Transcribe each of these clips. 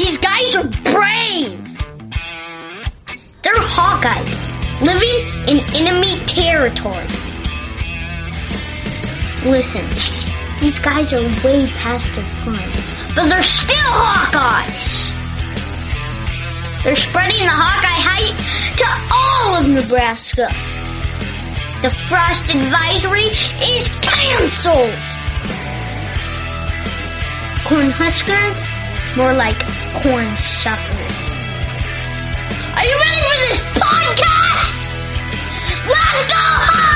These guys are brave. They're Hawkeyes, living in enemy territory. Listen, these guys are way past their prime, but they're still Hawkeyes. They're spreading the Hawkeye hype to all of Nebraska. The frost advisory is canceled. Cornhuskers, more like corn suckers. Are you ready for this podcast? Let's go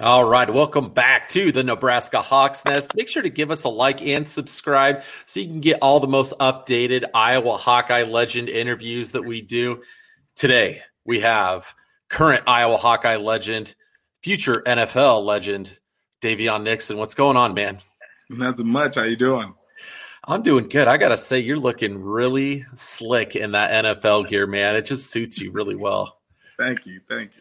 All right, welcome back to the Nebraska Hawks Nest. Make sure to give us a like and subscribe so you can get all the most updated Iowa Hawkeye legend interviews that we do. Today, we have current Iowa Hawkeye legend, future NFL legend, Daviyon Nixon. What's going on, man? Nothing much. How you doing? I'm doing good. I got to say, you're looking really slick in that NFL gear, man. It just suits you really well. Thank you. Thank you.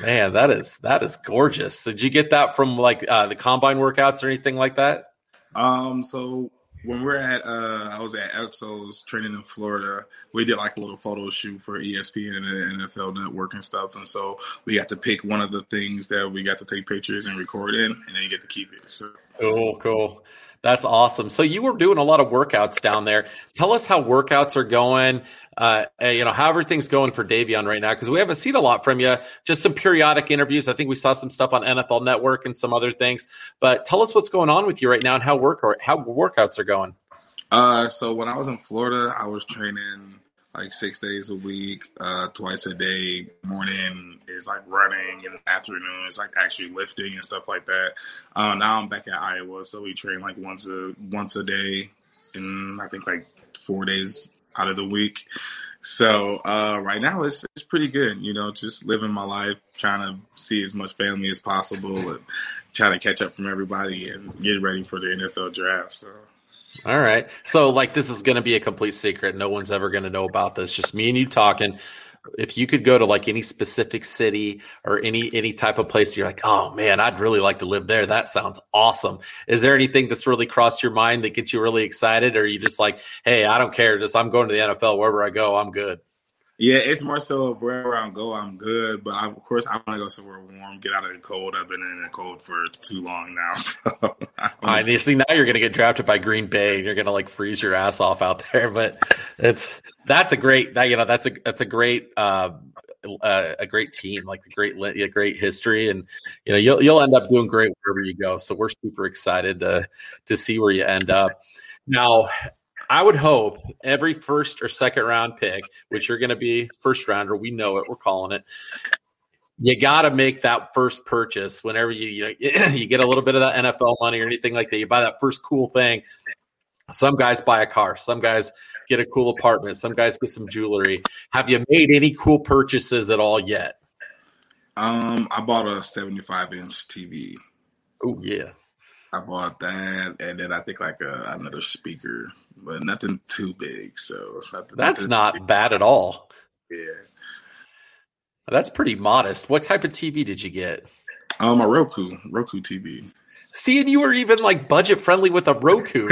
Man, that is that is gorgeous. Did you get that from like uh, the combine workouts or anything like that? Um, so when we're at uh I was at Exos training in Florida, we did like a little photo shoot for ESPN and NFL network and stuff. And so we got to pick one of the things that we got to take pictures and record in and then you get to keep it. So Cool, cool. That's awesome. So you were doing a lot of workouts down there. Tell us how workouts are going. Uh, you know how everything's going for Daviyon right now because we haven't seen a lot from you. Just some periodic interviews. I think we saw some stuff on NFL Network and some other things. But tell us what's going on with you right now and how work or how workouts are going. uh so when I was in Florida, I was training like six days a week, uh twice a day. Morning is like running and afternoon is like actually lifting and stuff like that. Uh, now I'm back at Iowa, so we train like once a once a day and I think like four days out of the week. So uh, right now it's it's pretty good, you know, just living my life, trying to see as much family as possible, and trying to catch up from everybody and get ready for the NFL draft. So All right. So like this is going to be a complete secret. No one's ever going to know about this. Just me and you talking. If you could go to like any specific city or any any type of place you're like, "Oh man, I'd really like to live there. That sounds awesome." Is there anything that's really crossed your mind that gets you really excited or you just like, "Hey, I don't care. Just I'm going to the NFL wherever I go. I'm good." Yeah, it's more so wherever I go, I'm good. But I, of course, I want to go somewhere warm, get out of the cold. I've been in the cold for too long now. So Obviously, now you're going to get drafted by Green Bay. and You're going to like freeze your ass off out there. But it's that's a great that you know that's a that's a great uh, uh, a great team, like a great a great history, and you know you'll you'll end up doing great wherever you go. So we're super excited to to see where you end up. Now, I would hope every first or second round pick, which you're going to be first rounder, we know it, we're calling it. You got to make that first purchase whenever you you, know, you get a little bit of that NFL money or anything like that. You buy that first cool thing. Some guys buy a car. Some guys get a cool apartment. Some guys get some jewelry. Have you made any cool purchases at all yet? Um, I bought a 75 inch TV. Oh yeah. I bought that, and then I think like a, another speaker, but nothing too big. So nothing, That's nothing not big. bad at all. Yeah. That's pretty modest. What type of TV did you get? Um, a Roku, Roku TV. See, and you were even like budget friendly with a Roku.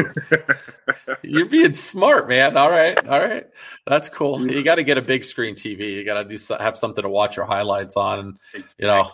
You're being smart, man. All right, all right, that's cool. You got to get a big screen TV. You got to do have something to watch your highlights on. And, you know,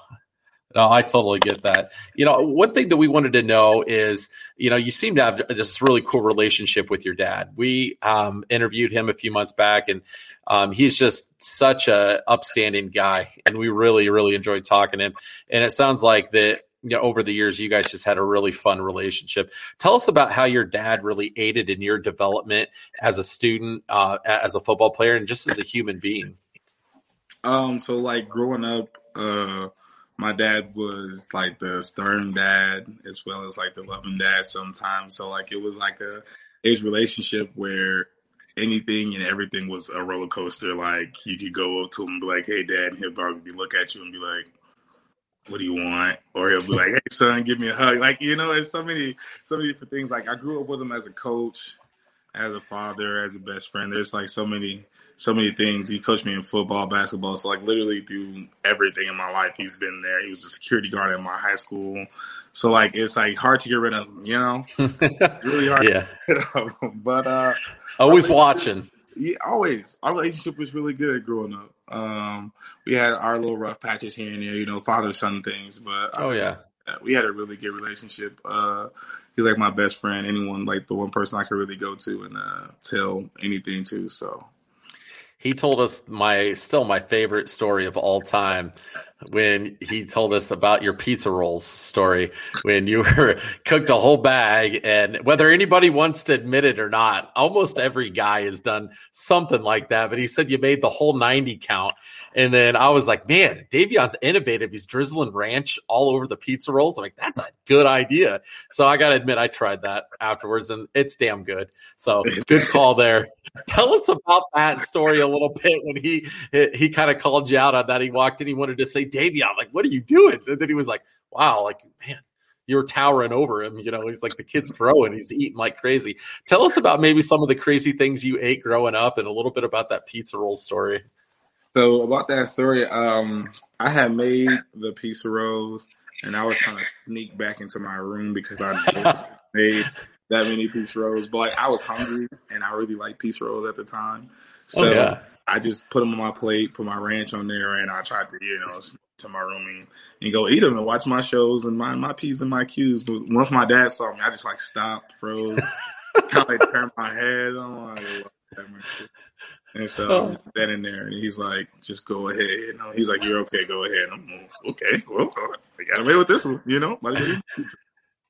no, I totally get that. You know, one thing that we wanted to know is, you know, you seem to have this really cool relationship with your dad. We um, interviewed him a few months back, and um, he's just such a upstanding guy, and we really, really enjoyed talking to him. And it sounds like that. You know, over the years, you guys just had a really fun relationship. Tell us about how your dad really aided in your development as a student, uh, as a football player, and just as a human being. Um, so like growing up, uh, my dad was like the stern dad as well as like the loving dad sometimes. So like it was like a age relationship where anything and everything was a roller coaster. Like you could go up to him and be like, "Hey, dad," and he'll probably look at you and be like, "What do you want?" Or he'll be like, "Hey, son, give me a hug." Like you know, it's so many, so many different things. Like I grew up with him as a coach, as a father, as a best friend. There's like so many, so many things. He coached me in football, basketball. So like literally through everything in my life, he's been there. He was a security guard in my high school. So like it's like hard to get rid of him, you know? really hard Yeah. to get rid of. But uh Always watching. yeah, always. Our relationship was really good growing up. Um, we had our little rough patches here and there, you know, father son things, but Oh think yeah. we had a really good relationship. Uh, he's like my best friend, anyone like the one person I could really go to and uh, tell anything to. So He told us my still my favorite story of all time when he told us about your pizza rolls story when you were cooked a whole bag and whether anybody wants to admit it or not almost every guy has done something like that but he said you made the whole 90 count. And then I was like man Daviyon's innovative. He's drizzling ranch all over the pizza rolls. I'm like that's a good idea. So I gotta admit I tried that afterwards and it's damn good. So good call there. Tell us about that story a little bit when he he kind of called you out on that. He walked in he wanted to say Davy I'm like what are you doing and then he was like wow like man you're towering over him you know he's like the kid's growing he's eating like crazy tell us about maybe some of the crazy things you ate growing up and a little bit about that pizza roll story So about that story, um, I had made the pizza rolls, and I was trying to sneak back into my room because I made that many pizza rolls. But like, I was hungry, and I really liked pizza rolls at the time. So Oh, yeah. I just put them on my plate, put my ranch on there, and I tried to, you know, to my room and, and go eat them and watch my shows and mind my p's and my q's. But once my dad saw me, I just like stopped, froze, kind of like turned my head on. Like, "What the heck?" And so Oh. I'm standing there, and he's like, "Just go ahead." And he's like, "You're okay. Go ahead." And I'm like, okay. Well, I got away with this one, you know.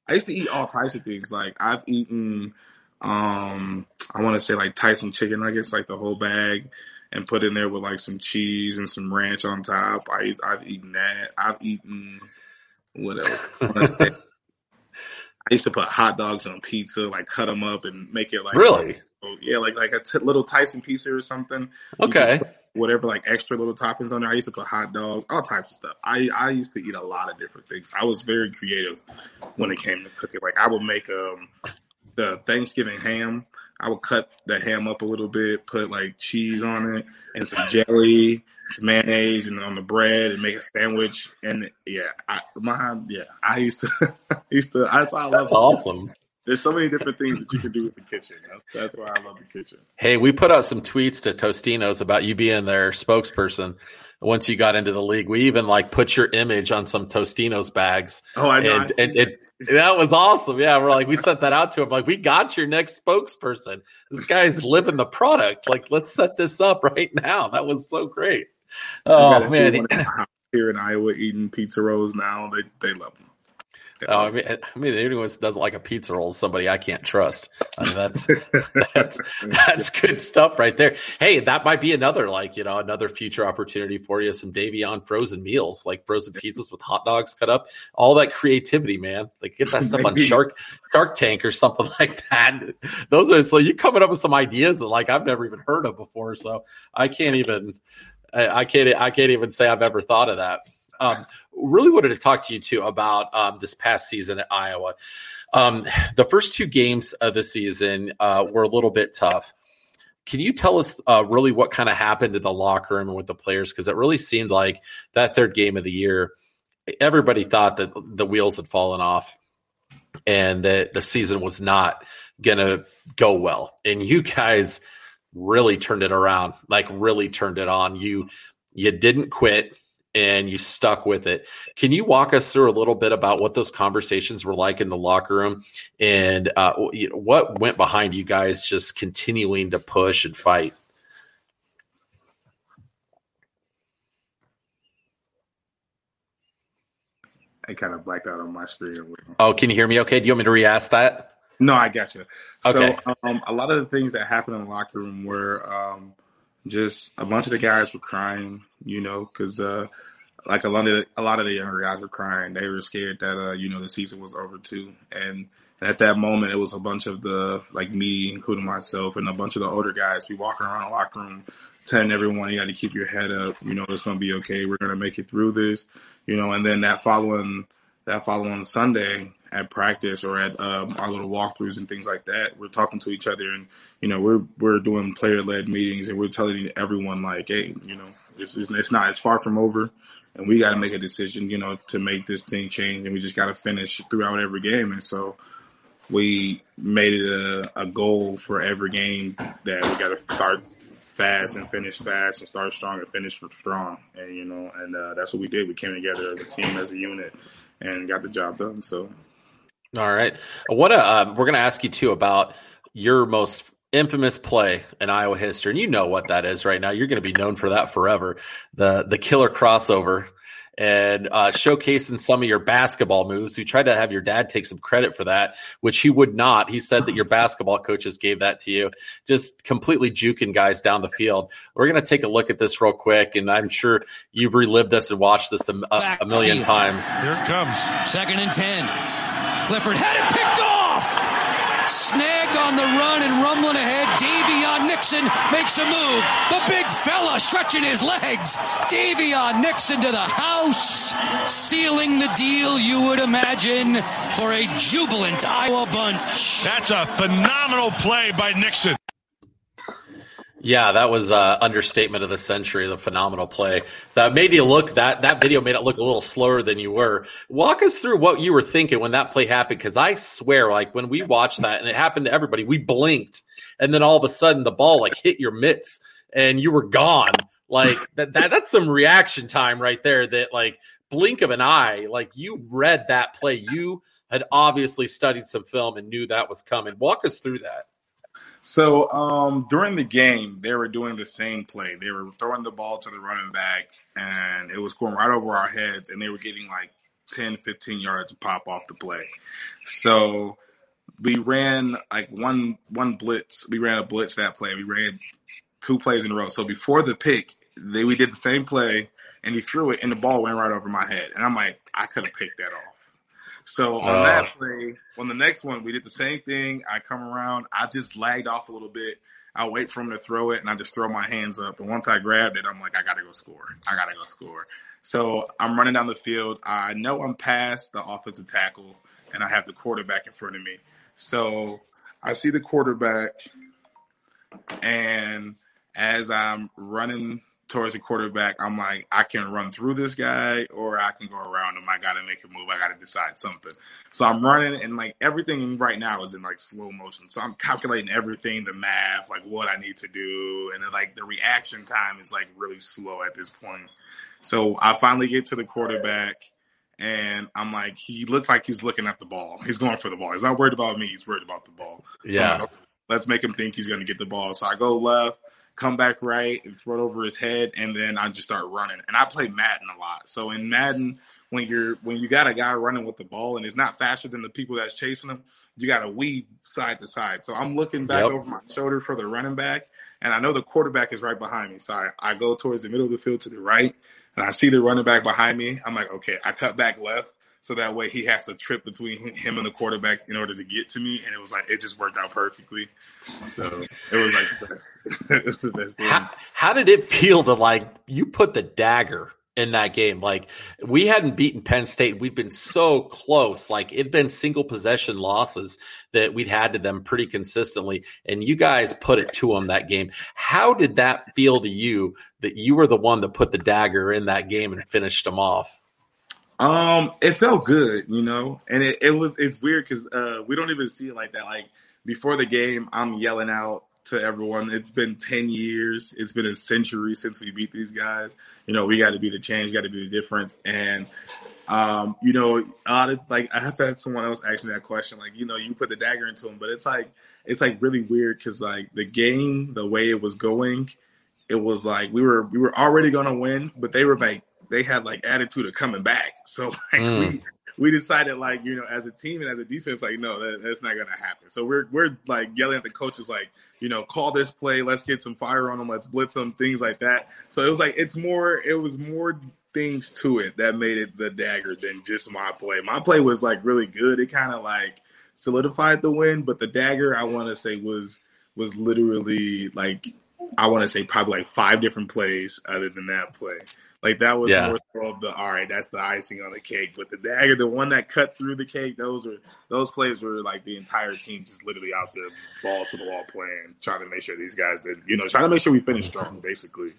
I used to eat all types of things. Like I've eaten, um, I want to say like Tyson chicken nuggets, like the whole bag, and put in there with like some cheese and some ranch on top. I I've eaten that. I've eaten what else? I wanna say- I used to put hot dogs on pizza, like cut them up and make it like Really? yeah, like like a t- little Tyson pizza or something. Okay. Whatever, like extra little toppings on there. I used to put hot dogs, all types of stuff. I I used to eat a lot of different things. I was very creative when it came to cooking. Like I would make um the Thanksgiving ham. I would cut the ham up a little bit, put like cheese on it and some jelly, some mayonnaise, and on the bread, and make a sandwich. And yeah, I my yeah, I used to I used to. That's why I love. That's awesome. There's so many different things that you can do with the kitchen. That's that's why I love the kitchen. Hey, we put out some tweets to Tostinos about you being their spokesperson once you got into the league. We even like put your image on some Tostinos bags. Oh, I know. And, and it, that was awesome. Yeah. We're like, we sent that out to him. Like, we got your next spokesperson. This guy's living the product. Like, let's set this up right now. That was so great. Oh, man. everyone in my house Here in Iowa, eating pizza rolls now, they they love them. Oh, I mean, I mean, anyone who doesn't like a pizza roll is somebody I can't trust. I mean, that's that's that's good stuff right there. Hey, that might be another like you know another future opportunity for you. Some Daviyon frozen meals, like frozen pizzas with hot dogs cut up. All that creativity, man. Like get that stuff on Shark Shark Tank or something like that. Those are so you coming up with some ideas that like I've never even heard of before. So I can't even I, I can't I can't even say I've ever thought of that. um, really wanted to talk to you too about um, this past season at Iowa. Um, the first two games of the season uh, were a little bit tough. Can you tell us uh, really what kind of happened in the locker room and with the players? Because it really seemed like that third game of the year, everybody thought that the wheels had fallen off and that the season was not going to go well. And you guys really turned it around, like really turned it on. You you didn't quit and you stuck with it. Can you walk us through a little bit about what those conversations were like in the locker room and uh, what went behind you guys just continuing to push and fight? I kind of blacked out on my screen. Oh, can you hear me okay? Do you want me to re ask that? No, I got you. Okay. So, um, a lot of the things that happened in the locker room were um, just a bunch of the guys were crying, you know, because uh, like a lot of the, a lot of the younger guys were crying. They were scared that uh, you know the season was over too, and at that moment it was a bunch of the like me, including myself, and a bunch of the older guys. We walking around the locker room telling everyone you got to keep your head up. You know, it's going to be okay. We're going to make it through this. You know, and then that following that following Sunday at practice or at um, our little walkthroughs and things like that, we're talking to each other and you know we're we're doing player led meetings and we're telling everyone like, hey, you know, this is it's not it's far from over, and we got to make a decision, you know, to make this thing change, and we just got to finish throughout every game, and so we made it a, a goal for every game that we got to start fast and finish fast and start strong and finish strong. And, you know, and uh, that's what we did. We came together as a team, as a unit and got the job done. So. All right. What uh, we're going to ask you too about your most infamous play in Iowa history, and you know what that is right now. You're going to be known for that forever. The the killer crossover and uh, showcasing some of your basketball moves. We tried to have your dad take some credit for that, which he would not. He said that your basketball coaches gave that to you, just completely juking guys down the field. We're going to take a look at this real quick, and I'm sure you've relived this and watched this a, a, a million times. Here it comes. Second and 10. Clifford had it picked off! Snagged on the run and rumbling ahead. Daviyon Nixon makes a move. The big fella stretching his legs. Daviyon Nixon to the house, sealing the deal, you would imagine, for a jubilant Iowa bunch. That's a phenomenal play by Nixon. Yeah, that was uh, understatement of the century. The phenomenal play that made you look that that video made it look a little slower than you were. Walk us through what you were thinking when that play happened, because I swear, like when we watched that and it happened to everybody, we blinked, and then all of a sudden the ball like hit your mitts and you were gone. Like that, that that's some reaction time right there. That like blink of an eye, like you read that play, you had obviously studied some film and knew that was coming. Walk us through that. So um, during the game, they were doing the same play. They were throwing the ball to the running back, and it was going right over our heads, and they were getting like 10, 15 yards to pop off the play. So we ran like one one blitz. We ran a blitz that play. We ran two plays in a row. So before the pick, they we did the same play, and he threw it, and the ball went right over my head. And I'm like, I could have picked that off. So on Oh. that play, on the next one, we did the same thing. I come around, I just lagged off a little bit. I wait for him to throw it, and I just throw my hands up. And once I grabbed it, I'm like, I gotta go score. I gotta go score. So I'm running down the field. I know I'm past the offensive tackle, and I have the quarterback in front of me. So I see the quarterback, and as I'm running towards the quarterback, I'm like, I can run through this guy or I can go around him. I got to make a move. I got to decide something. So I'm running and like everything right now is in like slow motion. So I'm calculating everything, the math, like what I need to do. And then like the reaction time is like really slow at this point. So I finally get to the quarterback and I'm like, he looks like he's looking at the ball. He's going for the ball. He's not worried about me. He's worried about the ball. So Yeah. like, okay, let's make him think he's going to get the ball. So I go left, come back right, and throw it over his head, and then I just start running. And I play Madden a lot. So in Madden, when you're when you got a guy running with the ball and it's not faster than the people that's chasing him, you got to weave side to side. So I'm looking back Yep. over my shoulder for the running back, and I know the quarterback is right behind me. So I, I go towards the middle of the field to the right, and I see the running back behind me. I'm like, okay, I cut back left. So that way he has to trip between him and the quarterback in order to get to me. And it was like, it just worked out perfectly. So it was like the best. it was the best thing. How, how did it feel to like you put the dagger in that game. Like we hadn't beaten Penn State. We've been so close. Like it'd been single possession losses that we'd had to them pretty consistently. And you guys put it to them that game. How did that feel to you that you were the one that put the dagger in that game and finished them off? Um, it felt good, you know, and it, it was it's weird because uh, we don't even see it like that. Like before the game, I'm yelling out to everyone. It's been 10 years. It's been a century since we beat these guys. You know, we got to be the change, got to be the difference. And, um, you know, of, like I have had someone else ask me that question, like, you know, you put the dagger into them, but it's like, it's like really weird because like the game, the way it was going, it was like we were, we were already to win, but they were like, they had like attitude of coming back. So like mm. we, we decided like you know as a team and as a defense like no that, that's not gonna happen. So we're we're like yelling at the coaches like you know call this play. Let's get some fire on them. Let's blitz them things like that. So it was like it's more it was more things to it that made it the dagger than just my play. My play was like really good. It kind of like solidified the win but the dagger i want to say was was literally like i want to say probably like five different plays other than that play like that was yeah. more of the all right, that's the icing on the cake. But the dagger, the one that cut through the cake, those were those plays were like the entire team just literally out there, balls to the wall playing, trying to make sure these guys did, you know, trying to make sure we finished mm-hmm. strong, basically.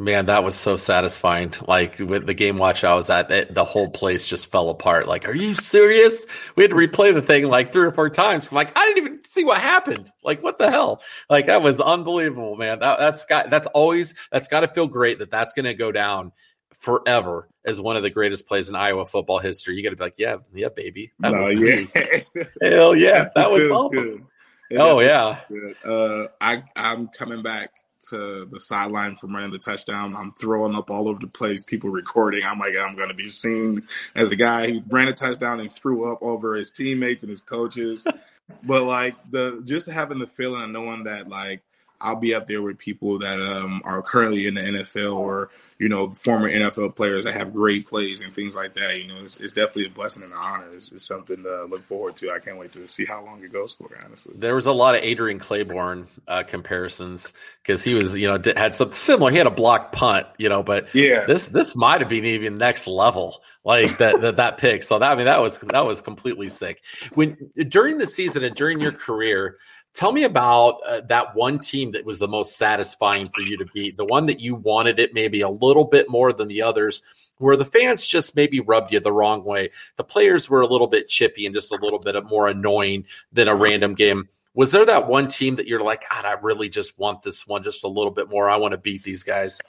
Man, that was so satisfying. Like with the game watch I was at, it, the whole place just fell apart. Like, are you serious? We had to replay the thing like three or four times. I'm like, I didn't even see what happened. Like, what the hell? Like, that was unbelievable, man. That, that's got, that's always, that's got to feel great that that's going to go down forever as one of the greatest plays in Iowa football history. You got to be like, yeah, yeah, baby. That no, was yeah. Hell yeah. That was awesome. Oh, yeah. Uh, I, I'm coming back to the sideline from running the touchdown. I'm throwing up all over the place, people recording. I'm like, I'm going to be seen as a guy who ran a touchdown and threw up over his teammates and his coaches. but like the just having the feeling of knowing that like I'll be up there with people that um, are currently in the NFL or you know, former NFL players that have great plays and things like that. You know, it's, it's definitely a blessing and an honor. It's, it's, something to look forward to. I can't wait to see how long it goes for, honestly. There was a lot of Adrian Clayborn uh, comparisons because he was, you know, had something similar. He had a block punt, you know, but yeah, this this might have been even next level, like that that, that pick. So that I mean, that was that was completely sick. When during the season and during your career. Tell me about uh, that one team that was the most satisfying for you to beat, the one that you wanted it maybe a little bit more than the others, where the fans just maybe rubbed you the wrong way. The players were a little bit chippy and just a little bit more annoying than a random game. Was there that one team that you're like, God, I really just want this one just a little bit more? I want to beat these guys.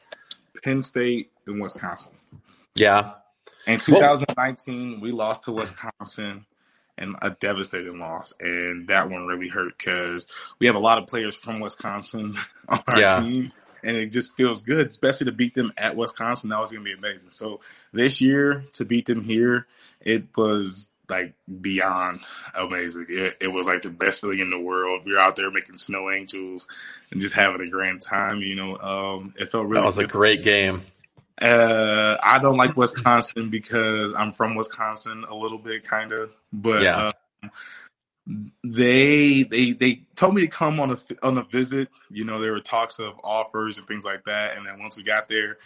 Penn State and Wisconsin. Yeah. In 2019, well, we lost to Wisconsin and a devastating loss. And that one really hurt because we have a lot of players from Wisconsin on our yeah. team. And it just feels good, especially to beat them at Wisconsin. That was going to be amazing. So this year to beat them here, it was like beyond amazing. It, it, was like the best feeling in the world. We were out there making snow angels and just having a grand time. You know, um, it felt really. That was a great game. Uh, I don't like Wisconsin because I'm from Wisconsin a little bit, kind of. But yeah. Um, they they they told me to come on a on a visit. You know, there were talks of offers and things like that. And then once we got there,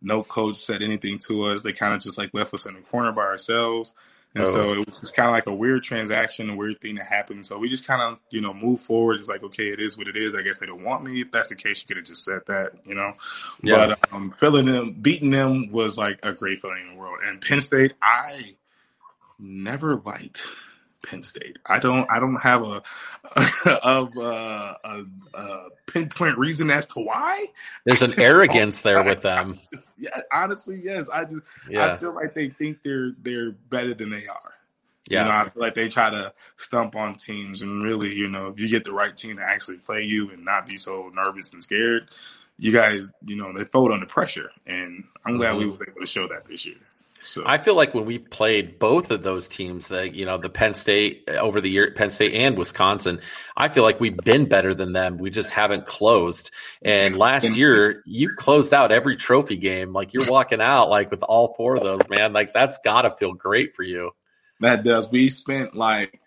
no coach said anything to us. They kind of just like left us in the corner by ourselves. And oh. so it was just kind of like a weird transaction, a weird thing that happened. So we just kind of, you know, move forward. It's like, okay, it is what it is. I guess they don't want me. If that's the case, you could have just said that, you know. Yeah. But um, filling them, beating them was like a great feeling in the world. And Penn State, I never liked Penn State. I don't. I don't have a of uh, a, a, pinpoint reason as to why. There's an arrogance there with them. Just, yeah, honestly, yes. I just yeah. I feel like they think they're they're better than they are. Yeah, you know, I feel like they try to stump on teams, and really, you know, if you get the right team to actually play you and not be so nervous and scared, you guys, you know, they fold under pressure. And I'm glad mm-hmm. we was able to show that this year. So I feel like when we've played both of those teams, the you know the Penn State uh, over the year, Penn State and Wisconsin, I feel like we've been better than them. We just haven't closed. And last year, you closed out every trophy game. Like you're walking out like with all four of those, man. Like that's got to feel great for you. That does. We spent like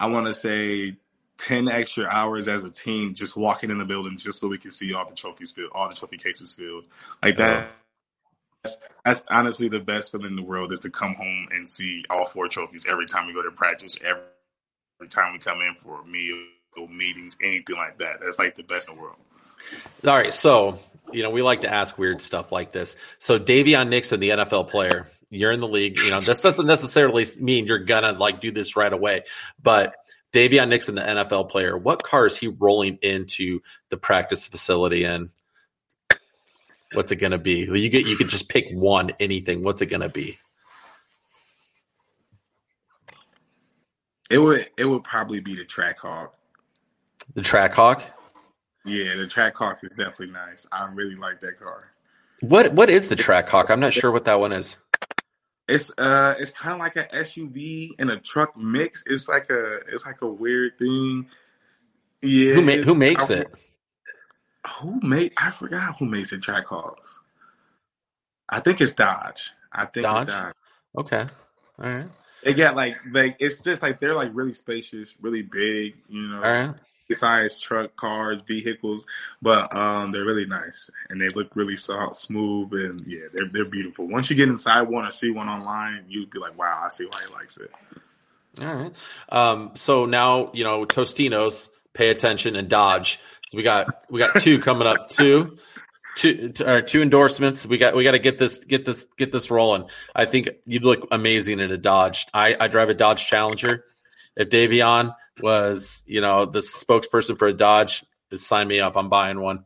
I want to say 10 extra hours as a team just walking in the building just so we can see all the trophies filled, all the trophy cases filled. Like that that's honestly the best feeling in the world is to come home and see all four trophies every time we go to practice, every, every time we come in for a meal, meetings, anything like that. That's like the best in the world. All right, so you know we like to ask weird stuff like this. So Daviyon Nixon, the NFL player, you're in the league. You know this doesn't necessarily mean you're gonna like do this right away, but Daviyon Nixon, the NFL player, what car is he rolling into the practice facility in? What's it gonna be? You get you could just pick one, anything. What's it gonna be? It would it would probably be the Trackhawk. The Trackhawk. Yeah, the Trackhawk is definitely nice. I really like that car. What what is the Trackhawk? I'm not sure what that one is. It's uh it's kind of like an SUV and a truck mix. It's like a it's like a weird thing. Yeah. Who, ma- who makes I, it? Who made I forgot who makes the Trackhawks. I think it's Dodge. I think Dodge? it's Dodge. Okay. All right. They got like like it's just like they're like really spacious, really big, you know. All right. Besides truck, cars, vehicles, but um, they're really nice and they look really soft, smooth, and yeah, they're they're beautiful. Once you get inside one or see one online, you'd be like, wow, I see why he likes it. All right. Um, so now you know Tostinos, pay attention and Dodge. So we got we got two coming up. Two, two, or two endorsements. We got we got to get this get this get this rolling. I think you'd look amazing in a Dodge. I, I drive a Dodge Challenger. If Daviyon was you know the spokesperson for a Dodge, sign me up. I'm buying one.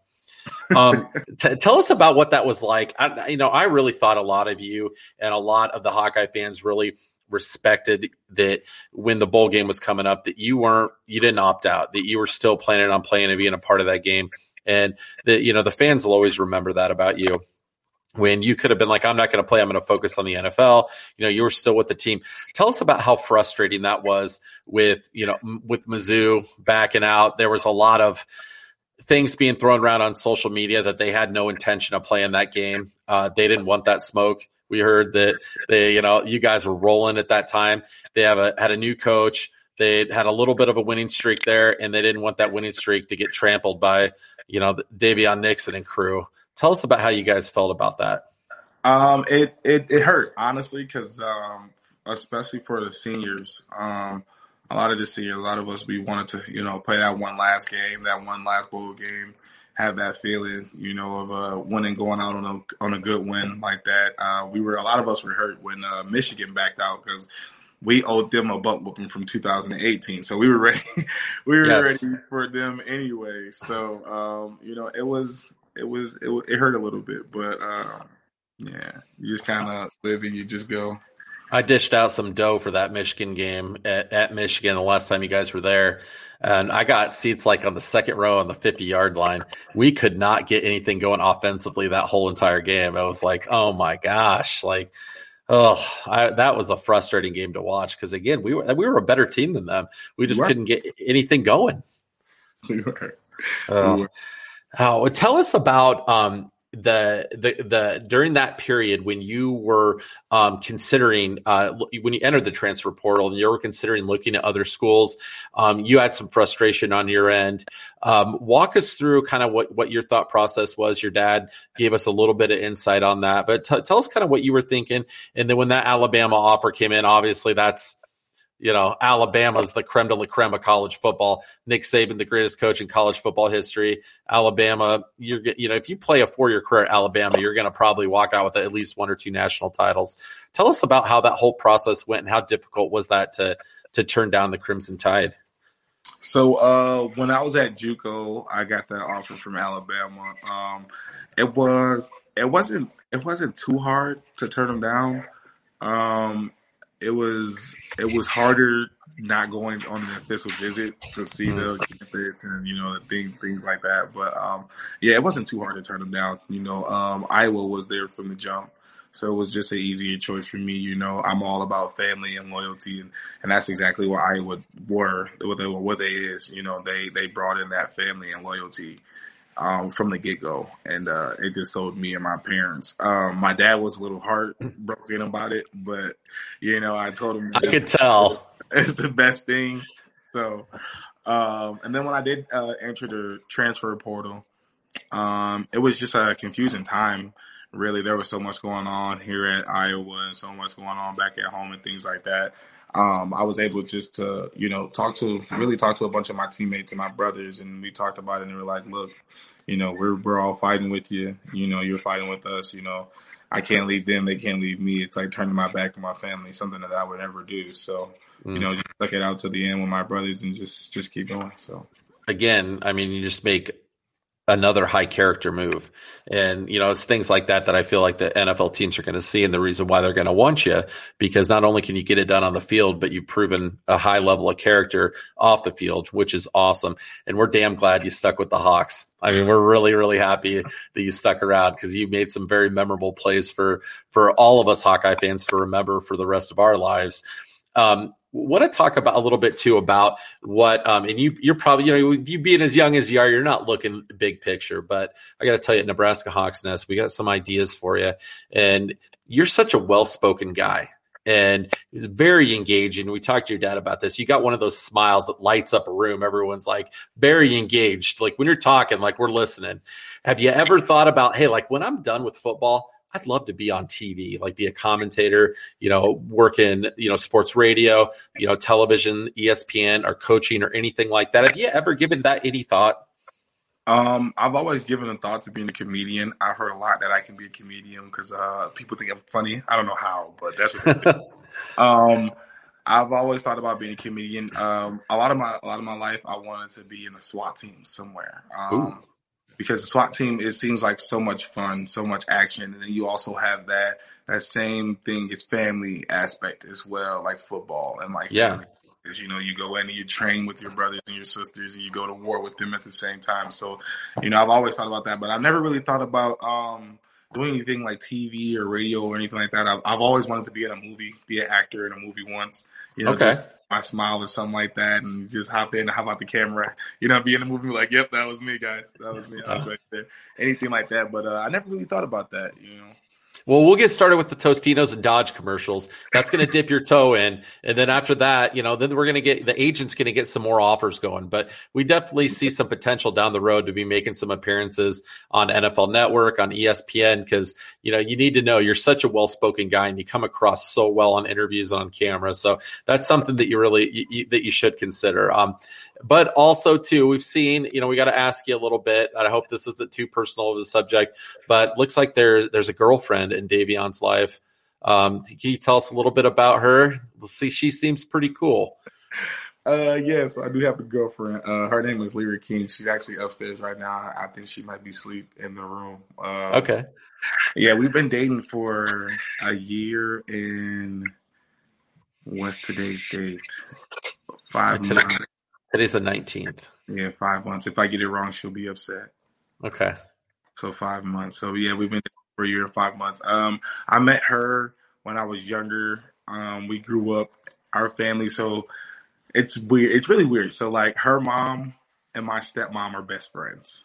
um, t- tell us about what that was like. I, you know, I really thought a lot of you and a lot of the Hawkeye fans really respected that when the bowl game was coming up that you weren't you didn't opt out that you were still planning on playing and being a part of that game. And that you know the fans will always remember that about you. When you could have been like i'm not going to play i'm going to focus on the nfl you know you were still with the team. Tell us about how frustrating that was with you know with mizzou backing out. There was a lot of things being thrown around on social media that they had no intention of playing that game. Uh, they didn't want that smoke we heard that they, you know, you guys were rolling at that time. They have a had a new coach. They had a little bit of a winning streak there, and they didn't want that winning streak to get trampled by, you know, Daviyon Nixon and crew. Tell us about how you guys felt about that. Um, it it, it hurt honestly because um, especially for the seniors, um, a lot of the seniors, a lot of us, we wanted to, you know, play that one last game, that one last bowl game have that feeling, you know, of uh, winning, going out on a on a good win like that. Uh, we were a lot of us were hurt when uh, Michigan backed out because we owed them a butt whooping from 2018, so we were ready. we were Yes. ready for them anyway. So um, you know, it was it was it, it hurt a little bit, but uh, yeah, you just kind of live and you just go. I dished out some dough for that Michigan game at, at Michigan the last time you guys were there. And I got seats like on the second row on the 50 yard line. We could not get anything going offensively that whole entire game. I was like, oh my gosh. Like, oh, I, that was a frustrating game to watch because, again, we were, we were a better team than them. We just couldn't get anything going. We were. Oh. Oh, tell us about um, the the the during that period when you were um, considering uh, when you entered the transfer portal and you were considering looking at other schools. Um, you had some frustration on your end. Um, walk us through kind of what what your thought process was. Your dad gave us a little bit of insight on that, but t- tell us kind of what you were thinking. And then when that Alabama offer came in, obviously that's you know, Alabama's the creme de la creme of college football. Nick Saban, the greatest coach in college football history. Alabama, you're, you know, if you play a four year career at Alabama, you're going to probably walk out with at least one or two national titles. Tell us about how that whole process went and how difficult was that to, to turn down the Crimson Tide? So uh, when I was at JUCO, I got that offer from Alabama. Um, it was it wasn't it wasn't too hard to turn them down. Um, it was it was harder not going on an official visit to see the campus and you know the things things like that. But um, yeah, it wasn't too hard to turn them down. You know, um, Iowa was there from the jump. So it was just an easier choice for me. You know, I'm all about family and loyalty, and, and that's exactly what Iowa were, what they were, what they is. You know, they they brought in that family and loyalty um, from the get go, and uh, it just sold me and my parents. Um, my dad was a little heartbroken about it, but you know, I told him I could tell. it's the best thing. So, um, and then when I did uh, enter the transfer portal, um, it was just a confusing time really there was so much going on here at Iowa and so much going on back at home and things like that. Um, I was able just to, you know, talk to really talk to a bunch of my teammates and my brothers, and we talked about it, and we were like, look, you know, we're we're all fighting with you. You know, you're fighting with us. You know, I can't leave them, they can't leave me. It's like turning my back on my family, something that I would never do. So, mm. you know, just stuck it out to the end with my brothers and just just keep going. So again, I mean, you just make another high character move. And, you know, it's things like that that I feel like the NFL teams are going to see and the reason why they're going to want you because not only can you get it done on the field, but you've proven a high level of character off the field, which is awesome. And we're damn glad you stuck with the Hawks. I mean, we're really, really happy that you stuck around because you made some very memorable plays for, for all of us Hawkeye fans to remember for the rest of our lives. Um, want to talk about a little bit too about what um and you you're probably you know you being as young as you are you're not looking big picture but i got to tell you at nebraska hawks nest we got some ideas for you and you're such a well-spoken guy and very engaging. We talked to your dad about this. You got one of those smiles that lights up a room. Everyone's like very engaged. Like when you're talking like we're listening. Have you ever thought about hey like when i'm done with football I'd love to be on TV, like be a commentator, you know, work in, you know, sports radio, you know, television, ESPN or coaching or anything like that. Have you ever given that any thought? Um, I've always given a thought to being a comedian. I've heard a lot that I can be a comedian because uh, people think I'm funny. I don't know how, but that's what. um, I've always thought about being a comedian. Um, a lot of my a lot of my life, I wanted to be in a SWAT team somewhere. Um, because the SWAT team it seems like so much fun, so much action, and then you also have that that same thing is family aspect as well, like football and like yeah. You know, you go in and you train with your brothers and your sisters, and you go to war with them at the same time. So, you know, I've always thought about that, but I've never really thought about um, doing anything like TV or radio or anything like that. I've, I've always wanted to be in a movie, be an actor in a movie once. You know, okay. my smile or something like that, and just hop in, hop out the camera. You know, be in the movie like, "Yep, that was me, guys. That was me. I was right there." Anything like that, but uh, I never really thought about that. You know. Well, we'll get started with the Tostitos and Dodge commercials. That's going to dip your toe in. And then after that, you know, then we're going to get the agent's going to get some more offers going. But we definitely see some potential down the road to be making some appearances on NFL Network, on ESPN, because, you know, you need to know you're such a well spoken guy and you come across so well on interviews on camera. So that's something that you really, you, that you should consider. Um, but also too, we've seen, you know, we got to ask you a little bit. I hope this isn't too personal of a subject, but looks like there there's a girlfriend in Daviyon's life. Um, can you tell us a little bit about her? Let's see, she seems pretty cool. Uh, yeah, so I do have a girlfriend. Uh, her name is Lyra King. She's actually upstairs right now. I think she might be asleep in the room. Uh, okay. Yeah, we've been dating for a year and what's today's date? Five months. Today's the 19th. Yeah, five months. If I get it wrong, she'll be upset. Okay. So five months. So yeah, we've been for a year and five months. Um, I met her when I was younger. Um, we grew up, our family. So it's weird. It's really weird. So like her mom and my stepmom are best friends.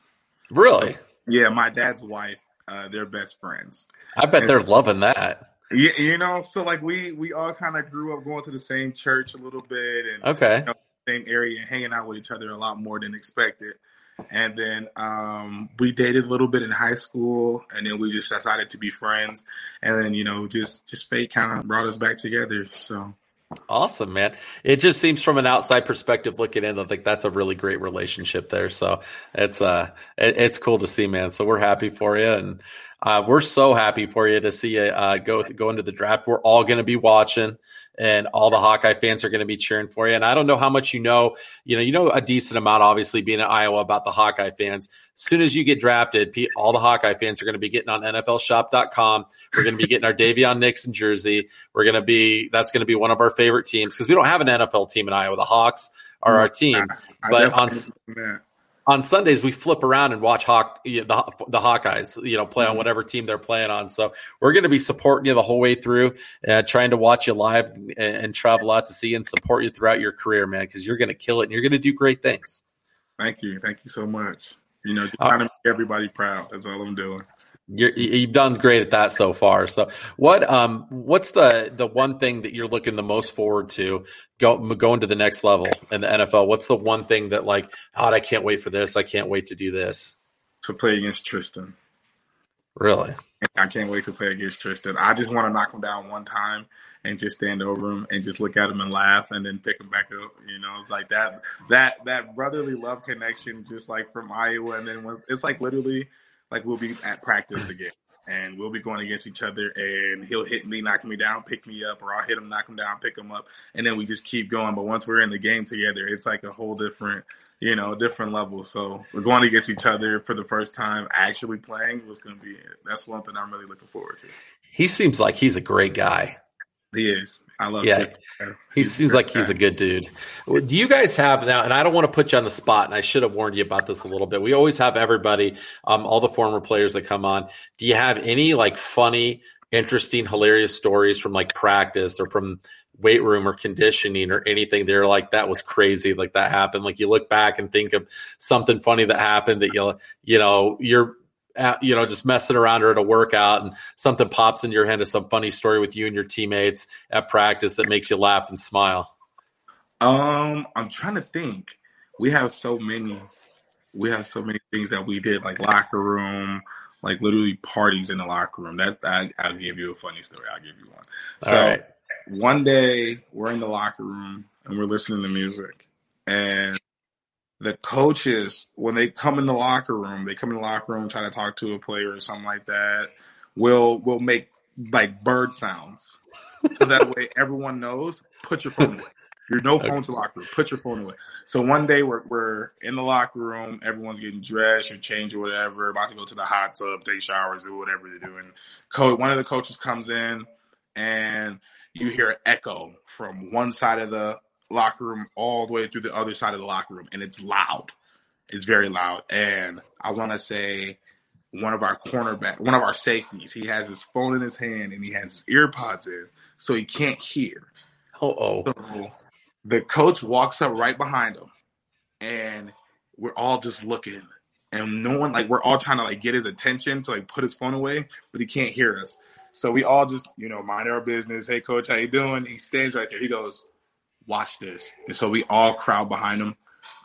Really? So, yeah, my dad's wife. Uh, they're best friends. I bet and, they're loving that. Yeah, you know, so like we we all kind of grew up going to the same church a little bit, and okay, you know, same area and hanging out with each other a lot more than expected. And then um, we dated a little bit in high school, and then we just decided to be friends. And then you know, just just fate kind of brought us back together. So Awesome, man. It just seems from an outside perspective looking in, I think that's a really great relationship there. So it's uh it, it's cool to see, man. So we're happy for you and uh, we're so happy for you to see you uh, go go into the draft. We're all going to be watching and all the Hawkeye fans are going to be cheering for you. And I don't know how much you know, you know, you know a decent amount, obviously being in Iowa about the Hawkeye fans. As soon as you get drafted, all the Hawkeye fans are going to be getting on NFLShop.com. We're going to be getting our Daviyon Nixon jersey. We're going to be that's going to be one of our favorite teams because we don't have an NFL team in Iowa. The Hawks are our team, but on on Sundays we flip around and watch Hawk you know, the the Hawkeyes, you know, play on mm-hmm. whatever team they're playing on. So we're going to be supporting you the whole way through, uh, trying to watch you live and, and, travel out to see and support you throughout your career, man, because you're going to kill it and you're going to do great things. Thank you, thank you so much. You know, just trying to make everybody proud. That's all I'm doing you have done great at that so far. So, what um, what's the the one thing that you're looking the most forward to go, going to the next level in the NFL? What's the one thing that like, God, I can't wait for this. I can't wait to do this. To play against Tristan. Really? I can't wait to play against Tristan. I just want to knock him down one time and just stand over him and just look at him and laugh and then pick him back up. You know, it's like that that that brotherly love connection, just like from Iowa. And then once it's like literally like we'll be at practice again and we'll be going against each other and he'll hit me, knock me down, pick me up, or I'll hit him, knock him down, pick him up, and then we just keep going. But once we're in the game together, it's like a whole different, you know, different level. So we're going against each other for the first time actually playing was going to be that's one thing I'm really looking forward to. He seems like he's a great guy. He is. I love. Yeah, he seems like he's a good dude. Do you guys have now? And I don't want to put you on the spot, and I should have warned you about this a little bit. We always have everybody, um, all the former players that come on. Do you have any like funny, interesting, hilarious stories from like practice or from weight room or conditioning or anything? They're like that was crazy, like that happened. Like you look back and think of something funny that happened that you you know you're at, you know, just messing around or at a workout and something pops in your head of some funny story with you and your teammates at practice that makes you laugh and smile? Um, I'm trying to think. We have so many. We have so many things that we did, like locker room, like literally parties in the locker room. That's I, I'll give you a funny story. I'll give you one. So right. one day we're in the locker room and we're listening to music, and the coaches when they come in the locker room, they come in the locker room trying to talk to a player or something like that. Will will make like bird sounds, so that way everyone knows. Put your phone away. You're no phone to locker room. Put your phone away. So one day we're we're in the locker room. Everyone's getting dressed or changed or whatever. About to go to the hot tub, take showers, or whatever they're doing. Coach, one of the coaches comes in, and you hear an echo from one side of the locker room all the way through the other side of the locker room, and it's loud. It's very loud, and I want to say one of our cornerback, one of our safeties, he has his phone in his hand and he has his earpods in, so he can't hear. Oh, so the coach walks up right behind him, and we're all just looking, and no one like we're all trying to like get his attention to like put his phone away, but he can't hear us. So we all just you know mind our business. Hey, coach, how you doing? He stands right there. He goes, watch this. And so we all crowd behind him.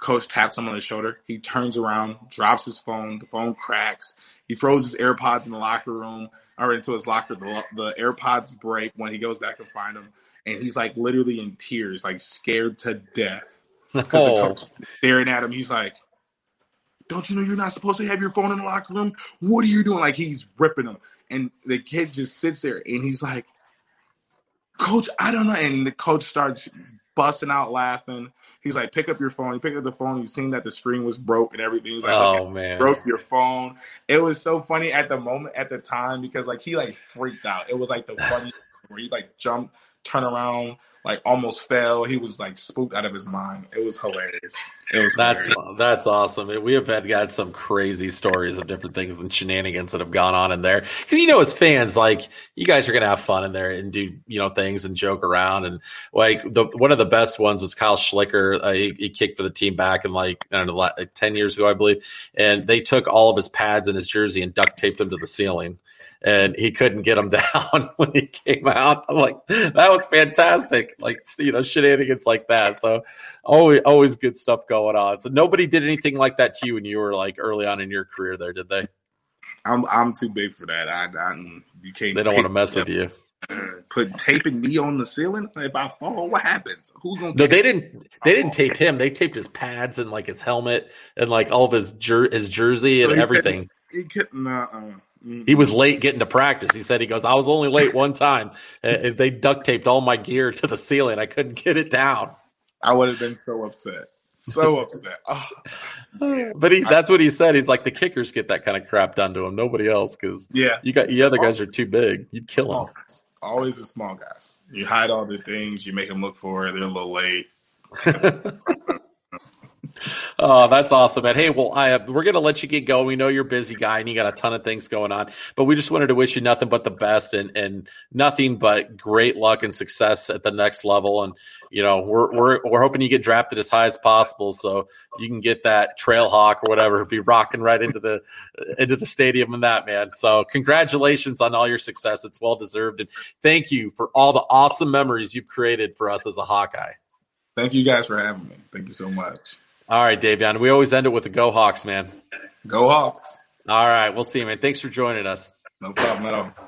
Coach taps him on the shoulder. He turns around, drops his phone. The phone cracks. He throws his AirPods in the locker room or into his locker. The, the AirPods break when he goes back and find them. And he's like literally in tears, like scared to death. Because oh. the coach staring at him. He's like, Don't you know you're not supposed to have your phone in the locker room? What are you doing? Like he's ripping him. And the kid just sits there and he's like, Coach, I don't know. And the coach starts busting out laughing. He's like, pick up your phone. He picked up the phone. He's seen that the screen was broke and everything. He's like, oh man, broke your phone. It was so funny at the moment, at the time, because like he like freaked out. It was like the funny where he like jumped, turn around, like almost fell. He was like spooked out of his mind. It was hilarious. It was that's hilarious. that's awesome. We have had got some crazy stories of different things and shenanigans that have gone on in there. Because you know, as fans, like you guys are gonna have fun in there and do you know things and joke around and like the one of the best ones was Kyle Schlicher. Uh, he, he, kicked for the team back in like I don't know like ten years ago, I believe, and they took all of his pads and his jersey and duct taped them to the ceiling and he couldn't get him down when he came out. I'm like, that was fantastic. Like, you know, shenanigans like that. So always, always good stuff going on. So nobody did anything like that to you when you were like early on in your career there, did they? I'm, I'm too big for that. I, I you can't. They don't want to mess with you. Put taping me on the ceiling. If I fall, what happens? Who's gonna? No, they didn't. They didn't tape him. They taped his pads and like his helmet and like all of his jer- his jersey and so everything. He couldn't. Uh, uh, he was late getting to practice. He said, he goes, I was only late one time. and they duct taped all my gear to the ceiling. I couldn't get it down. I would have been so upset. So upset. Oh. But he, that's what he said. He's like, the kickers get that kind of crap done to him. Nobody else. Cause yeah, you got, the other guys are too big. You'd kill small them. Guys. Always the small guys. You hide all the things, you make them look for it. They're a little late. Oh, that's awesome, man. Hey, well, I we're gonna let you get going. We know you're a busy guy and you got a ton of things going on, but we just wanted to wish you nothing but the best and and nothing but great luck and success at the next level. And you know, we're we're we're hoping you get drafted as high as possible so you can get that Trailhawk or whatever, be rocking right into the into the stadium and that man. So congratulations on all your success. It's well deserved, and thank you for all the awesome memories you've created for us as a Hawkeye. Thank you guys for having me. Thank you so much. All right, Daviyon. We always end it with the Go Hawks, man. Go Hawks. All right. We'll see you, man. Thanks for joining us. No problem at all.